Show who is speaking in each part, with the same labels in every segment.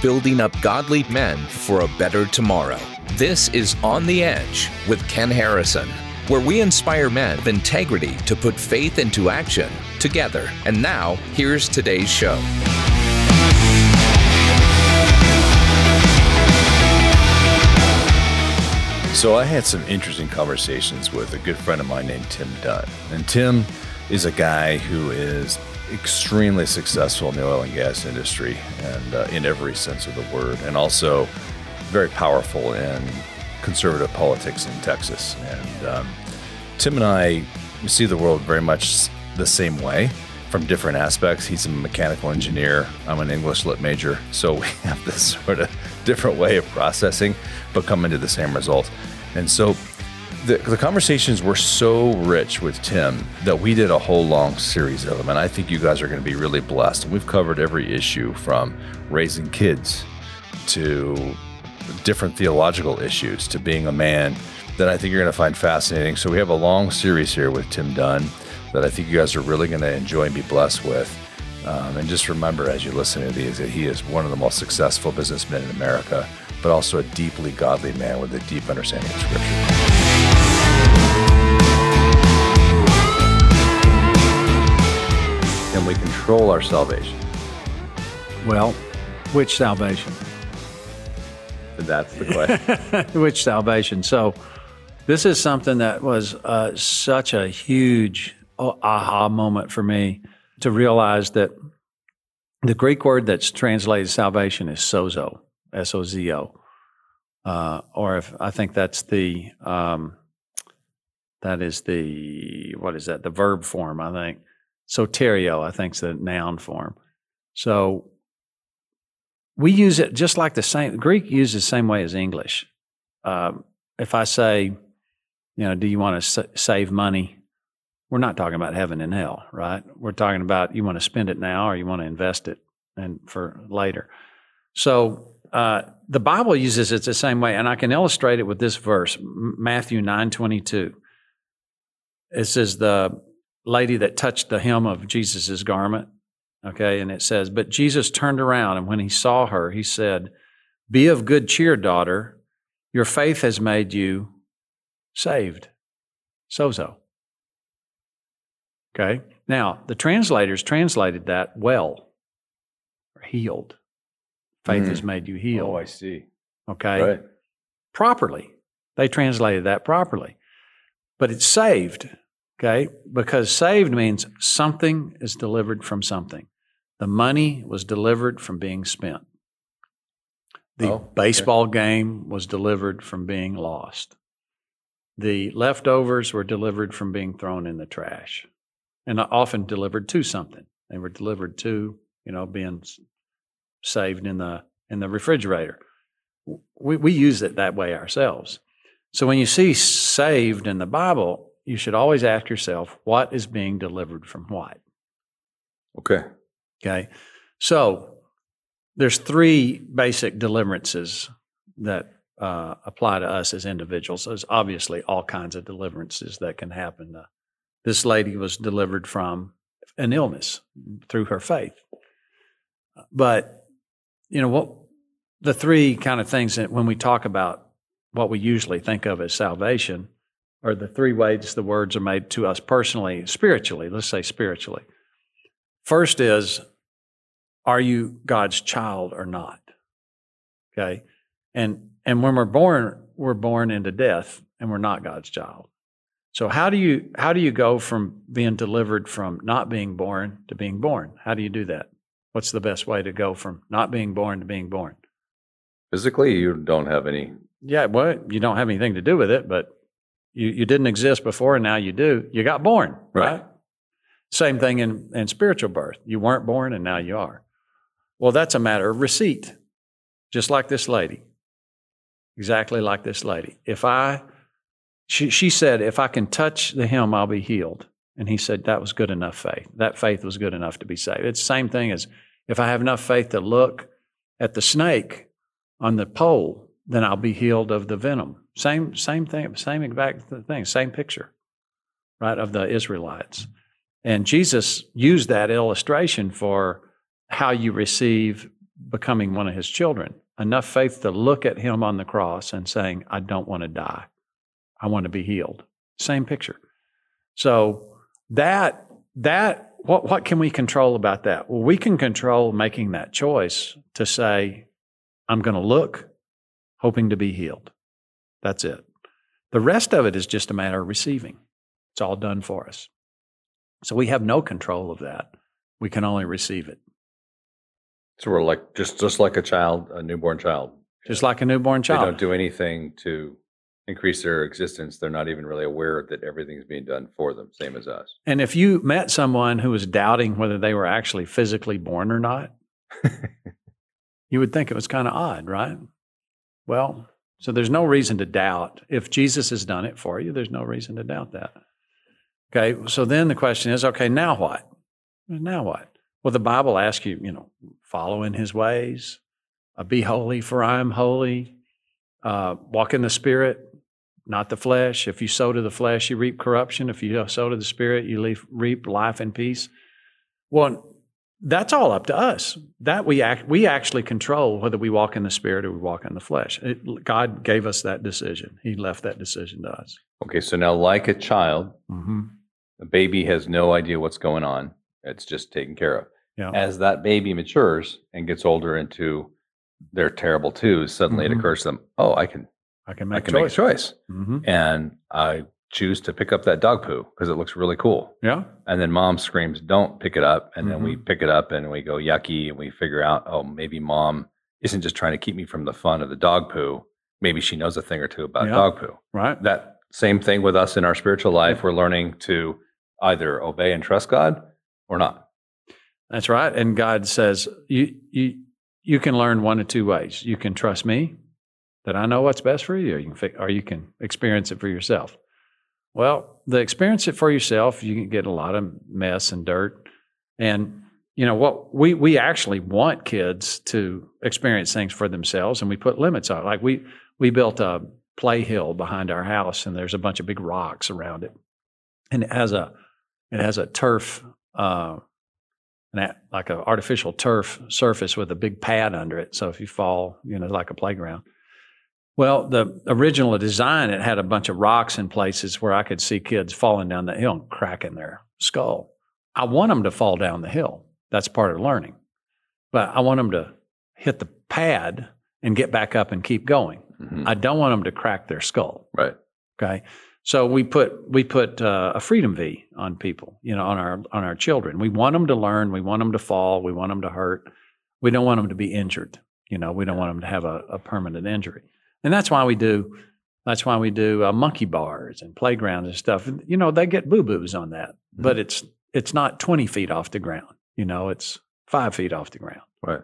Speaker 1: building up godly men for a better tomorrow. This is On the Edge with Ken Harrison, where we inspire men of integrity to put faith into action together. And now, here's today's show.
Speaker 2: So I had some interesting conversations with a good friend of mine named Tim Dunn. And Tim is a guy who is extremely successful in the oil and gas industry and uh, in every sense of the word and also very powerful in conservative politics in Texas. And um, Tim and I see the world very much the same way from different aspects. He's a mechanical engineer. I'm an English lit major. So we have this sort of different way of processing, but coming to the same result. And so the, the, conversations were so rich with Tim that we did a whole long series of them. And I think you guys are going to be really blessed. We've covered every issue from raising kids to different theological issues to being a man that I think you're going to find fascinating. So we have a long series here with Tim Dunn that I think you guys are really going to enjoy and be blessed with. Um, and just remember as you listen to these that he is one of the most successful businessmen in America but also a deeply godly man with a deep understanding of Scripture.
Speaker 3: Can we control our salvation?
Speaker 4: Well, which salvation?
Speaker 3: That's the question.
Speaker 4: which salvation? So, this is something that was uh, such a huge aha moment for me to realize that the Greek word that's translated salvation is sozo. S O Z O. Uh, or if I think that's the um, that is the what is that the verb form I think soterio I think is the noun form. So we use it just like the same Greek uses the same way as English. Um, if I say, you know, do you want to save money? We're not talking about heaven and hell, right? We're talking about you want to spend it now or you want to invest it and for later. So uh, the Bible uses it the same way, and I can illustrate it with this verse, Matthew nine twenty two. It says the lady that touched the hem of Jesus' garment, okay, and it says, but Jesus turned around, and when he saw her, he said, "Be of good cheer, daughter. Your faith has made you saved." Sozo. Okay. Now the translators translated that well, or healed. Faith mm. has made you heal.
Speaker 3: Oh, I see.
Speaker 4: Okay.
Speaker 3: Right.
Speaker 4: Properly. They translated that properly. But it's saved. Okay. Because saved means something is delivered from something. The money was delivered from being spent. The oh, baseball okay. game was delivered from being lost. The leftovers were delivered from being thrown in the trash and often delivered to something. They were delivered to, you know, being saved in the in the refrigerator. We we use it that way ourselves. So when you see saved in the Bible, you should always ask yourself, what is being delivered from what?
Speaker 3: Okay.
Speaker 4: Okay. So there's three basic deliverances that uh, apply to us as individuals. There's obviously all kinds of deliverances that can happen. Uh, this lady was delivered from an illness through her faith. But you know what the three kind of things that when we talk about what we usually think of as salvation are the three ways the words are made to us personally, spiritually. Let's say spiritually. First is, are you God's child or not? Okay, and and when we're born, we're born into death, and we're not God's child. So how do you how do you go from being delivered from not being born to being born? How do you do that? What's the best way to go from not being born to being born?
Speaker 3: Physically, you don't have any.
Speaker 4: Yeah, well, you don't have anything to do with it, but you, you didn't exist before and now you do. You got born, right? right? Same thing in, in spiritual birth. You weren't born and now you are. Well, that's a matter of receipt, just like this lady. Exactly like this lady. If I, she, she said, if I can touch the hem, I'll be healed. And he said that was good enough faith. That faith was good enough to be saved. It's the same thing as if I have enough faith to look at the snake on the pole, then I'll be healed of the venom. Same, same thing, same exact thing, same picture, right, of the Israelites. And Jesus used that illustration for how you receive becoming one of his children, enough faith to look at him on the cross and saying, I don't want to die. I want to be healed. Same picture. So that that what what can we control about that? Well, we can control making that choice to say, I'm going to look, hoping to be healed. That's it. The rest of it is just a matter of receiving. It's all done for us. So we have no control of that. We can only receive it.
Speaker 2: So we're like just just like a child, a newborn child.
Speaker 4: Just like a newborn child.
Speaker 2: They don't do anything to increase their existence. They're not even really aware that everything's being done for them, same as us.
Speaker 4: And if you met someone who was doubting whether they were actually physically born or not, you would think it was kind of odd, right? Well, so there's no reason to doubt. If Jesus has done it for you, there's no reason to doubt that. Okay, so then the question is okay, now what? Now what? Well, the Bible asks you, you know, follow in his ways, uh, be holy, for I am holy, uh, walk in the Spirit, not the flesh. If you sow to the flesh, you reap corruption. If you sow to the Spirit, you leave, reap life and peace. Well, that's all up to us. That we act, we actually control whether we walk in the Spirit or we walk in the flesh. It, God gave us that decision. He left that decision to us.
Speaker 2: Okay, so now like a child,
Speaker 4: Mm-hmm.
Speaker 2: a baby has no idea what's going on. It's just taken care of.
Speaker 4: Yeah.
Speaker 2: As that baby matures and gets older into their terrible twos, suddenly
Speaker 4: Mhm.
Speaker 2: it occurs to them, oh, I can
Speaker 4: I can
Speaker 2: I
Speaker 4: make
Speaker 2: can
Speaker 4: a
Speaker 2: make a
Speaker 4: choice.
Speaker 2: choice.
Speaker 4: hmm
Speaker 2: And I choose to pick up that dog poo because it looks really cool.
Speaker 4: Yeah.
Speaker 2: And then mom screams, don't pick it up. And then we
Speaker 4: Mm-hmm.
Speaker 2: pick it up and we go yucky and we figure out, oh, maybe mom isn't just trying to keep me from the fun of the dog poo. Maybe she knows a thing or two about
Speaker 4: Yeah.
Speaker 2: dog poo.
Speaker 4: Right.
Speaker 2: That same thing with us in our spiritual life. We're learning to either obey and trust God or not.
Speaker 4: That's right. And God says you you you can learn one of two ways. You can trust me that I know what's best for you, or you can or you can experience it for yourself. Well, the experience it for yourself, you can get a lot of mess and dirt. And you know what we we actually want kids to experience things for themselves and we put limits on it. Like we we built a play hill behind our house and there's a bunch of big rocks around it. And it has a it has a turf uh like an artificial turf surface with a big pad under it. So if you fall, you know, like a playground. Well, the original design, it had a bunch of rocks in places where I could see kids falling down the hill and cracking their skull. I want them to fall down the hill. That's part of learning. But I want them to hit the pad and get back up and keep going.
Speaker 2: Mhm.
Speaker 4: I don't want them to crack their skull.
Speaker 2: Right.
Speaker 4: Okay. So we put we put uh, a freedom V on people, you know, on our on our children. We want them to learn. We want them to fall. We want them to hurt. We don't want them to be injured. You know, we don't want them to have a, a permanent injury. And that's why we do that's why we do uh, monkey bars and playgrounds and stuff. And, You know, they get boo boos on that, but it's it's not twenty feet off the ground. You know, it's five feet off the ground.
Speaker 2: Right.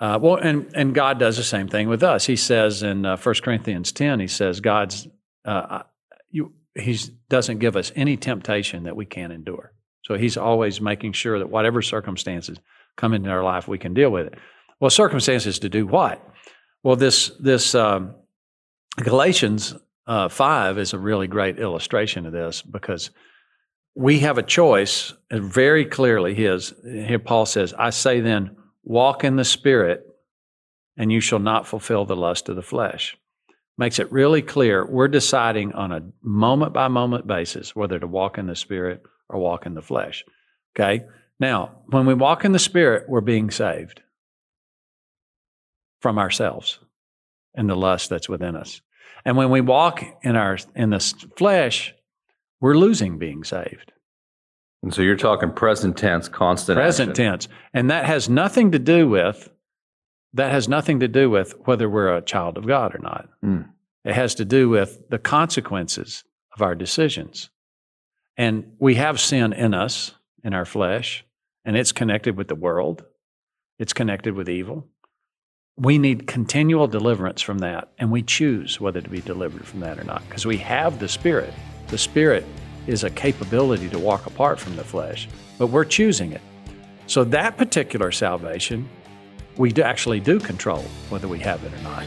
Speaker 4: Uh, well, and and God does the same thing with us. He says in uh, 1 Corinthians ten, he says God's uh, you he doesn't give us any temptation that we can't endure. So he's always making sure that whatever circumstances come into our life, we can deal with it. Well, circumstances to do what? Well, this this um, Galatians uh, five is a really great illustration of this because we have a choice. uh, Very clearly, his here Paul says, "I say then, walk in the Spirit, and you shall not fulfill the lust of the flesh." Makes it really clear we're deciding on a moment by moment basis whether to walk in the Spirit or walk in the flesh. Okay. Now, when we walk in the Spirit, we're being saved from ourselves and the lust that's within us. And when we walk in our in the flesh, we're losing being saved.
Speaker 2: And so you're talking present tense, constant
Speaker 4: Present
Speaker 2: action.
Speaker 4: tense. And that has nothing to do with that has nothing to do with whether we're a child of God or not.
Speaker 2: Hmm.
Speaker 4: It has to do with the consequences of our decisions. And we have sin in us, in our flesh, and it's connected with the world. It's connected with evil. We need continual deliverance from that, and we choose whether to be delivered from that or not because we have the Spirit. The Spirit is a capability to walk apart from the flesh, but we're choosing it. So, that particular salvation, we actually do control whether we have it or not.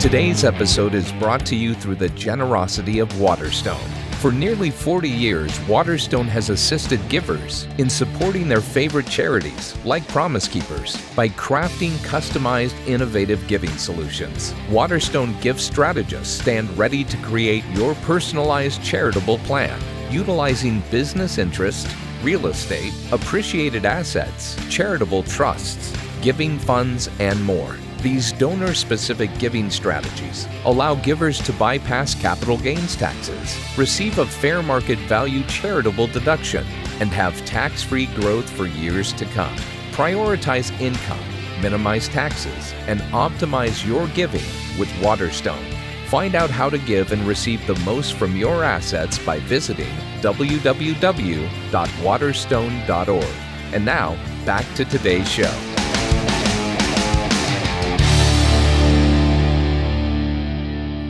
Speaker 1: Today's episode is brought to you through the generosity of Waterstone. For nearly 40 years, Waterstone has assisted givers in supporting their favorite charities, like Promise Keepers, by crafting customized, innovative giving solutions. Waterstone gift strategists stand ready to create your personalized charitable plan, utilizing business interest, real estate, appreciated assets, charitable trusts, giving funds, and more. These donor specific giving strategies allow givers to bypass capital gains taxes, receive a fair market value charitable deduction, and have tax free growth for years to come. Prioritize income, minimize taxes, and optimize your giving with Waterstone. Find out how to give and receive the most from your assets by visiting www.waterstone.org. And now, back to today's show.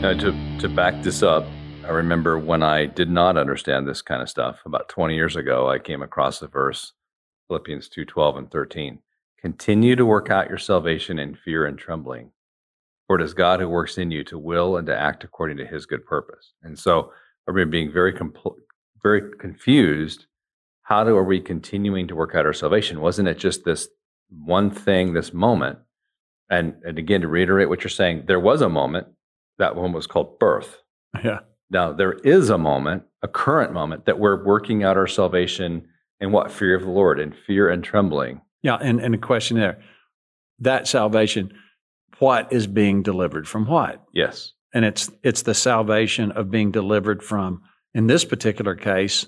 Speaker 2: Now, to, to back this up, I remember when I did not understand this kind of stuff about 20 years ago, I came across the verse Philippians 2 12 and 13. Continue to work out your salvation in fear and trembling, for it is God who works in you to will and to act according to his good purpose. And so I remember being very, compl- very confused. How do, are we continuing to work out our salvation? Wasn't it just this one thing, this moment? And, and again, to reiterate what you're saying, there was a moment that one was called birth.
Speaker 4: Yeah.
Speaker 2: Now, there is a moment, a current moment, that we're working out our salvation in what? Fear of the Lord, in fear and trembling.
Speaker 4: Yeah. And, and a question there that salvation, what is being delivered from what?
Speaker 2: Yes.
Speaker 4: And it's, it's the salvation of being delivered from, in this particular case,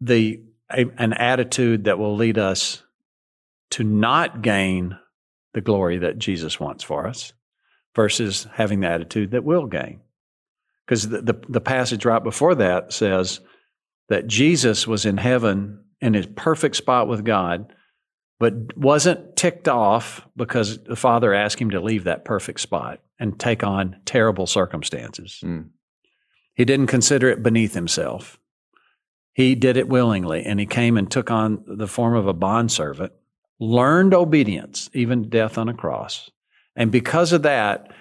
Speaker 4: the a, an attitude that will lead us to not gain the glory that Jesus wants for us versus having the attitude that will gain. Because the, the, the, passage right before that says that Jesus was in heaven in his perfect spot with God, but wasn't ticked off because the Father asked him to leave that perfect spot and take on terrible circumstances. Mm. He didn't consider it beneath himself. He did it willingly, and he came and took on the form of a bondservant, learned obedience, even death on a cross. And because of that,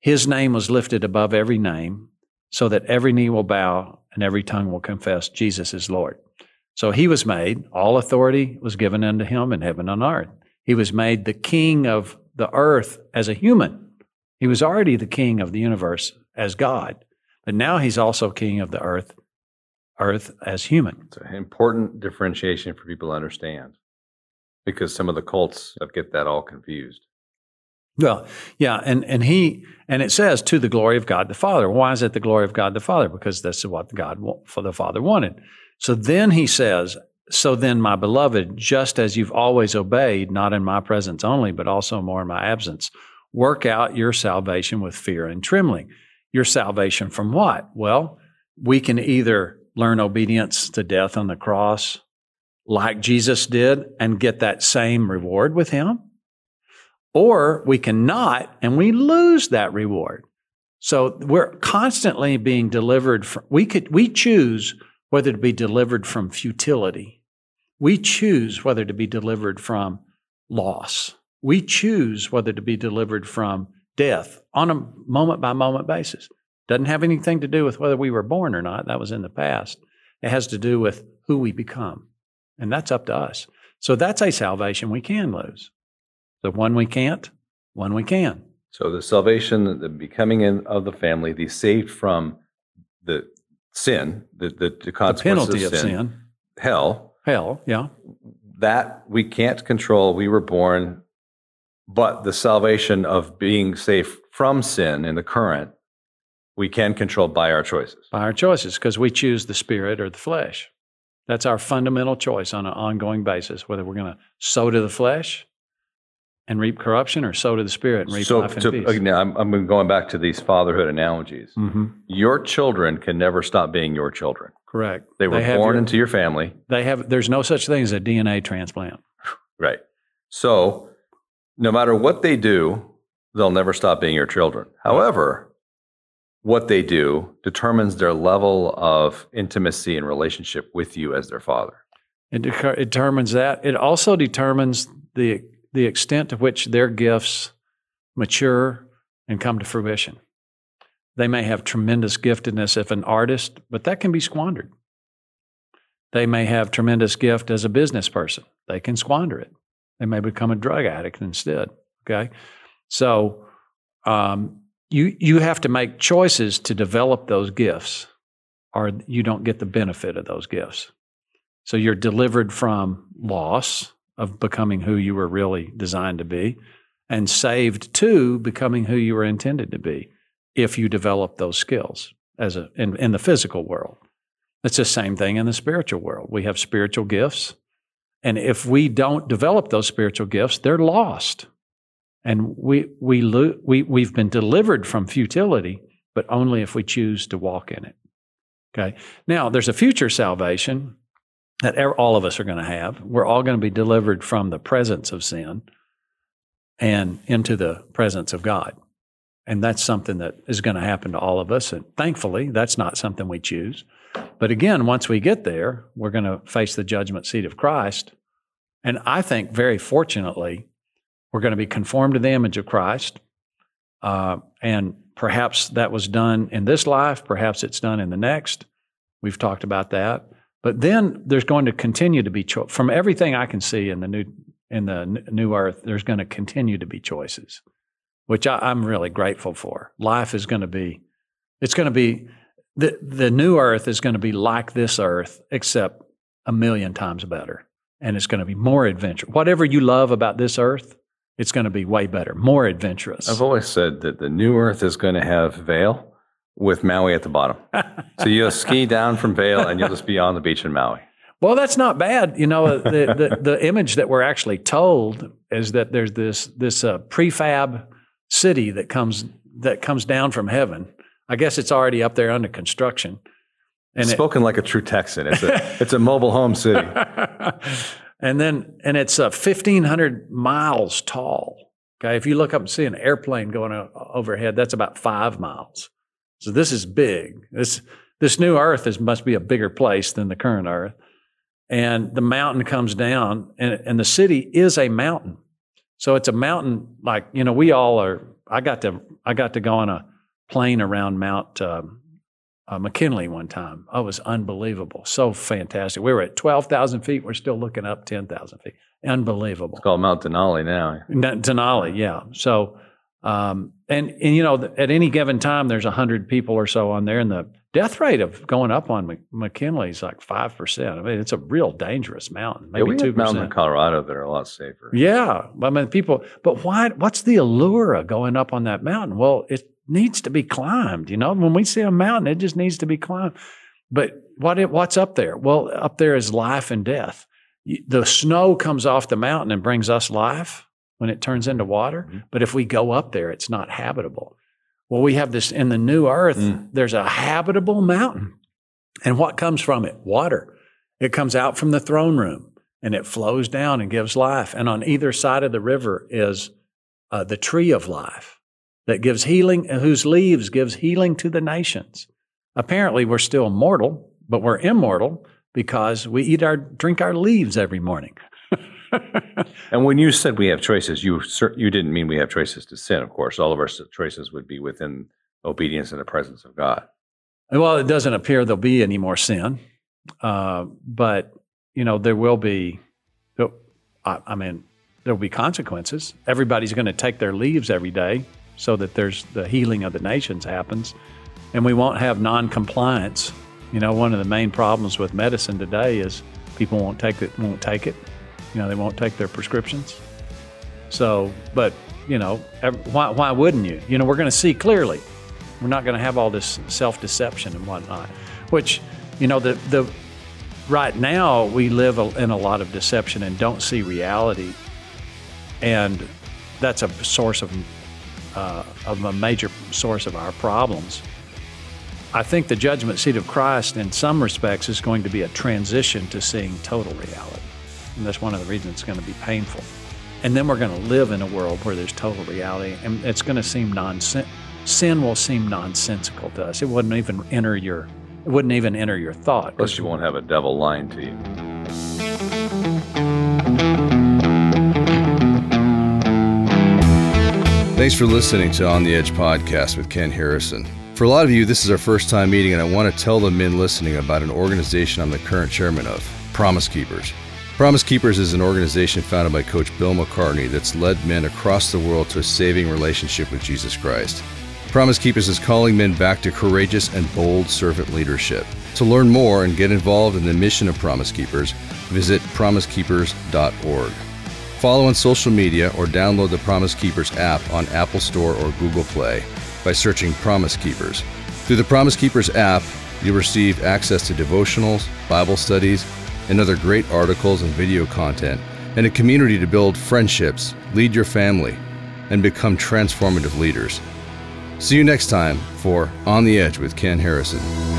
Speaker 4: his name was lifted above every name so that every knee will bow and every tongue will confess Jesus is Lord. So he was made, all authority was given unto him in heaven and on earth. He was made the king of the earth as a human. He was already the king of the universe as God, but now he's also king of the earth, earth as human.
Speaker 2: It's an important differentiation for people to understand because some of the cults get that all confused.
Speaker 4: Well, yeah, and and he and it says to the glory of God the Father. Why is it the glory of God the Father? Because that's what God for the Father wanted. So then he says, "So then, my beloved, just as you've always obeyed, not in my presence only, but also more in my absence, work out your salvation with fear and trembling." Your salvation from what? Well, we can either learn obedience to death on the cross, like Jesus did, and get that same reward with Him or we cannot and we lose that reward. So we're constantly being delivered from, we could, we choose whether to be delivered from futility. We choose whether to be delivered from loss. We choose whether to be delivered from death on a moment by moment basis. Doesn't have anything to do with whether we were born or not. That was in the past. It has to do with who we become. And that's up to us. So that's a salvation we can lose. The one we can't, one we can.
Speaker 2: So the salvation, the becoming in of the family, the saved from the sin, the the, the consequences
Speaker 4: the penalty
Speaker 2: of,
Speaker 4: of
Speaker 2: sin,
Speaker 4: sin,
Speaker 2: hell,
Speaker 4: hell, yeah.
Speaker 2: That we can't control. We were born, but the salvation of being safe from sin in the current, we can control by our choices.
Speaker 4: By our choices, because we choose the spirit or the flesh. That's our fundamental choice on an ongoing basis, whether we're going to sow to the flesh and reap corruption, or sow to the spirit and reap
Speaker 2: so
Speaker 4: life and
Speaker 2: to,
Speaker 4: peace?
Speaker 2: Again, I'm, I'm going back to these fatherhood analogies.
Speaker 4: Mm-hmm.
Speaker 2: Your children can never stop being your children.
Speaker 4: Correct.
Speaker 2: They were
Speaker 4: They
Speaker 2: born
Speaker 4: your-
Speaker 2: into your family.
Speaker 4: They have. There's no such thing as a DNA transplant.
Speaker 2: Right. So no matter what they do, they'll never stop being your children. However, what they do determines their level of intimacy and relationship with you as their father.
Speaker 4: It, deter- it determines that. It also determines the the extent to which their gifts mature and come to fruition. They may have tremendous giftedness as an artist, but that can be squandered. They may have tremendous gift as a business person. They can squander it. They may become a drug addict instead. Okay. So um, you, you have to make choices to develop those gifts, or you don't get the benefit of those gifts. So you're delivered from loss of becoming who you were really designed to be and saved to becoming who you were intended to be if you develop those skills as a in, in the physical world. It's the same thing in the spiritual world. We have spiritual gifts. And if we don't develop those spiritual gifts, they're lost. And we, we, we, we've been delivered from futility, but only if we choose to walk in it. Okay. Now, there's a future salvation that all of us are going to have. We're all going to be delivered from the presence of sin and into the presence of God. And that's something that is going to happen to all of us. And thankfully, that's not something we choose. But again, once we get there, we're going to face the judgment seat of Christ. And I think very fortunately, we're going to be conformed to the image of Christ. Uh, and perhaps that was done in this life, perhaps it's done in the next. We've talked about that. But then there's going to continue to be, cho- from everything I can see in the new in the n- new earth, there's going to continue to be choices, which I, I'm really grateful for. Life is going to be, it's going to be the, the new earth is going to be like this earth, except a million times better. And it's going to be more adventure. Whatever you love about this earth, it's going to be way better, more adventurous.
Speaker 2: I've always said that the new earth is going to have Vail with Maui at the bottom. so you'll ski down from Vail and you'll just be on the beach in Maui.
Speaker 4: Well, that's not bad. You know, the, the, the, image that we're actually told is that there's this, this uh, prefab city that comes, that comes down from heaven I guess it's already up there under construction.
Speaker 2: And spoken it, like a true Texan. It's a it's a mobile home city.
Speaker 4: and then and it's uh, fifteen hundred miles tall. Okay, if you look up and see an airplane going overhead, that's about five miles. So this is big. This this new Earth is must be a bigger place than the current Earth. And the mountain comes down, and and the city is a mountain. So it's a mountain like you know we all are. I got to I got to go on a plane around Mount uh, uh, McKinley one time. Oh, it was unbelievable. So fantastic. We were at 12,000 feet. We're still looking up 10,000 feet. Unbelievable.
Speaker 2: It's called Mount Denali now.
Speaker 4: Denali, yeah. So, um, and, and, you know, at any given time, there's 100 people or so on there, and the death rate of going up on McKinley is like 5%. I mean, it's a real dangerous mountain, maybe
Speaker 2: yeah, 2%. mountains in Colorado that are a lot safer.
Speaker 4: Yeah. I mean, people, but why, what's the allure of going up on that mountain? Well, it, needs to be climbed. You know, when we see a mountain, it just needs to be climbed. But what it, what's up there? Well, up there is life and death. The snow comes off the mountain and brings us life when it turns into water. Mm-hmm. But if we go up there, it's not habitable. Well, we have this in the new earth, mm. there's a habitable mountain. And what comes from it? Water. It comes out from the throne room and it flows down and gives life. And on either side of the river is uh, the tree of life that gives healing, whose leaves gives healing to the nations. Apparently, we're still mortal, but we're immortal because we eat our, drink our leaves every morning.
Speaker 2: and when you said we have choices, you you didn't mean we have choices to sin. Of course, all of our choices would be within obedience in the presence of God.
Speaker 4: Well, it doesn't appear there'll be any more sin, uh, but you know there will be. I, I mean, there'll be consequences. Everybody's going to take their leaves every day so that there's the healing of the nations happens and we won't have non-compliance you know one of the main problems with medicine today is people won't take it won't take it you know they won't take their prescriptions so but you know why, why wouldn't you you know we're going to see clearly we're not going to have all this self-deception and whatnot which you know the the right now we live in a lot of deception and don't see reality and that's a source of uh, of a major source of our problems. I think the judgment seat of Christ, in some respects, is going to be a transition to seeing total reality. And that's one of the reasons it's going to be painful. And then we're going to live in a world where there's total reality, and it's going to seem nonsense. Sin will seem nonsensical to us. It wouldn't even enter your. It wouldn't even enter your thought.
Speaker 2: Plus, you won't have a devil lying to you.
Speaker 5: Thanks for listening to On the Edge podcast with Ken Harrison. For a lot of you, this is our first time meeting, and I want to tell the men listening about an organization I'm the current chairman of Promise Keepers. Promise Keepers is an organization founded by Coach Bill McCartney that's led men across the world to a saving relationship with Jesus Christ. Promise Keepers is calling men back to courageous and bold servant leadership. To learn more and get involved in the mission of Promise Keepers, visit promisekeepers.org. Follow on social media or download the Promise Keepers app on Apple Store or Google Play by searching Promise Keepers. Through the Promise Keepers app, you'll receive access to devotionals, Bible studies, and other great articles and video content, and a community to build friendships, lead your family, and become transformative leaders. See you next time for On the Edge with Ken Harrison.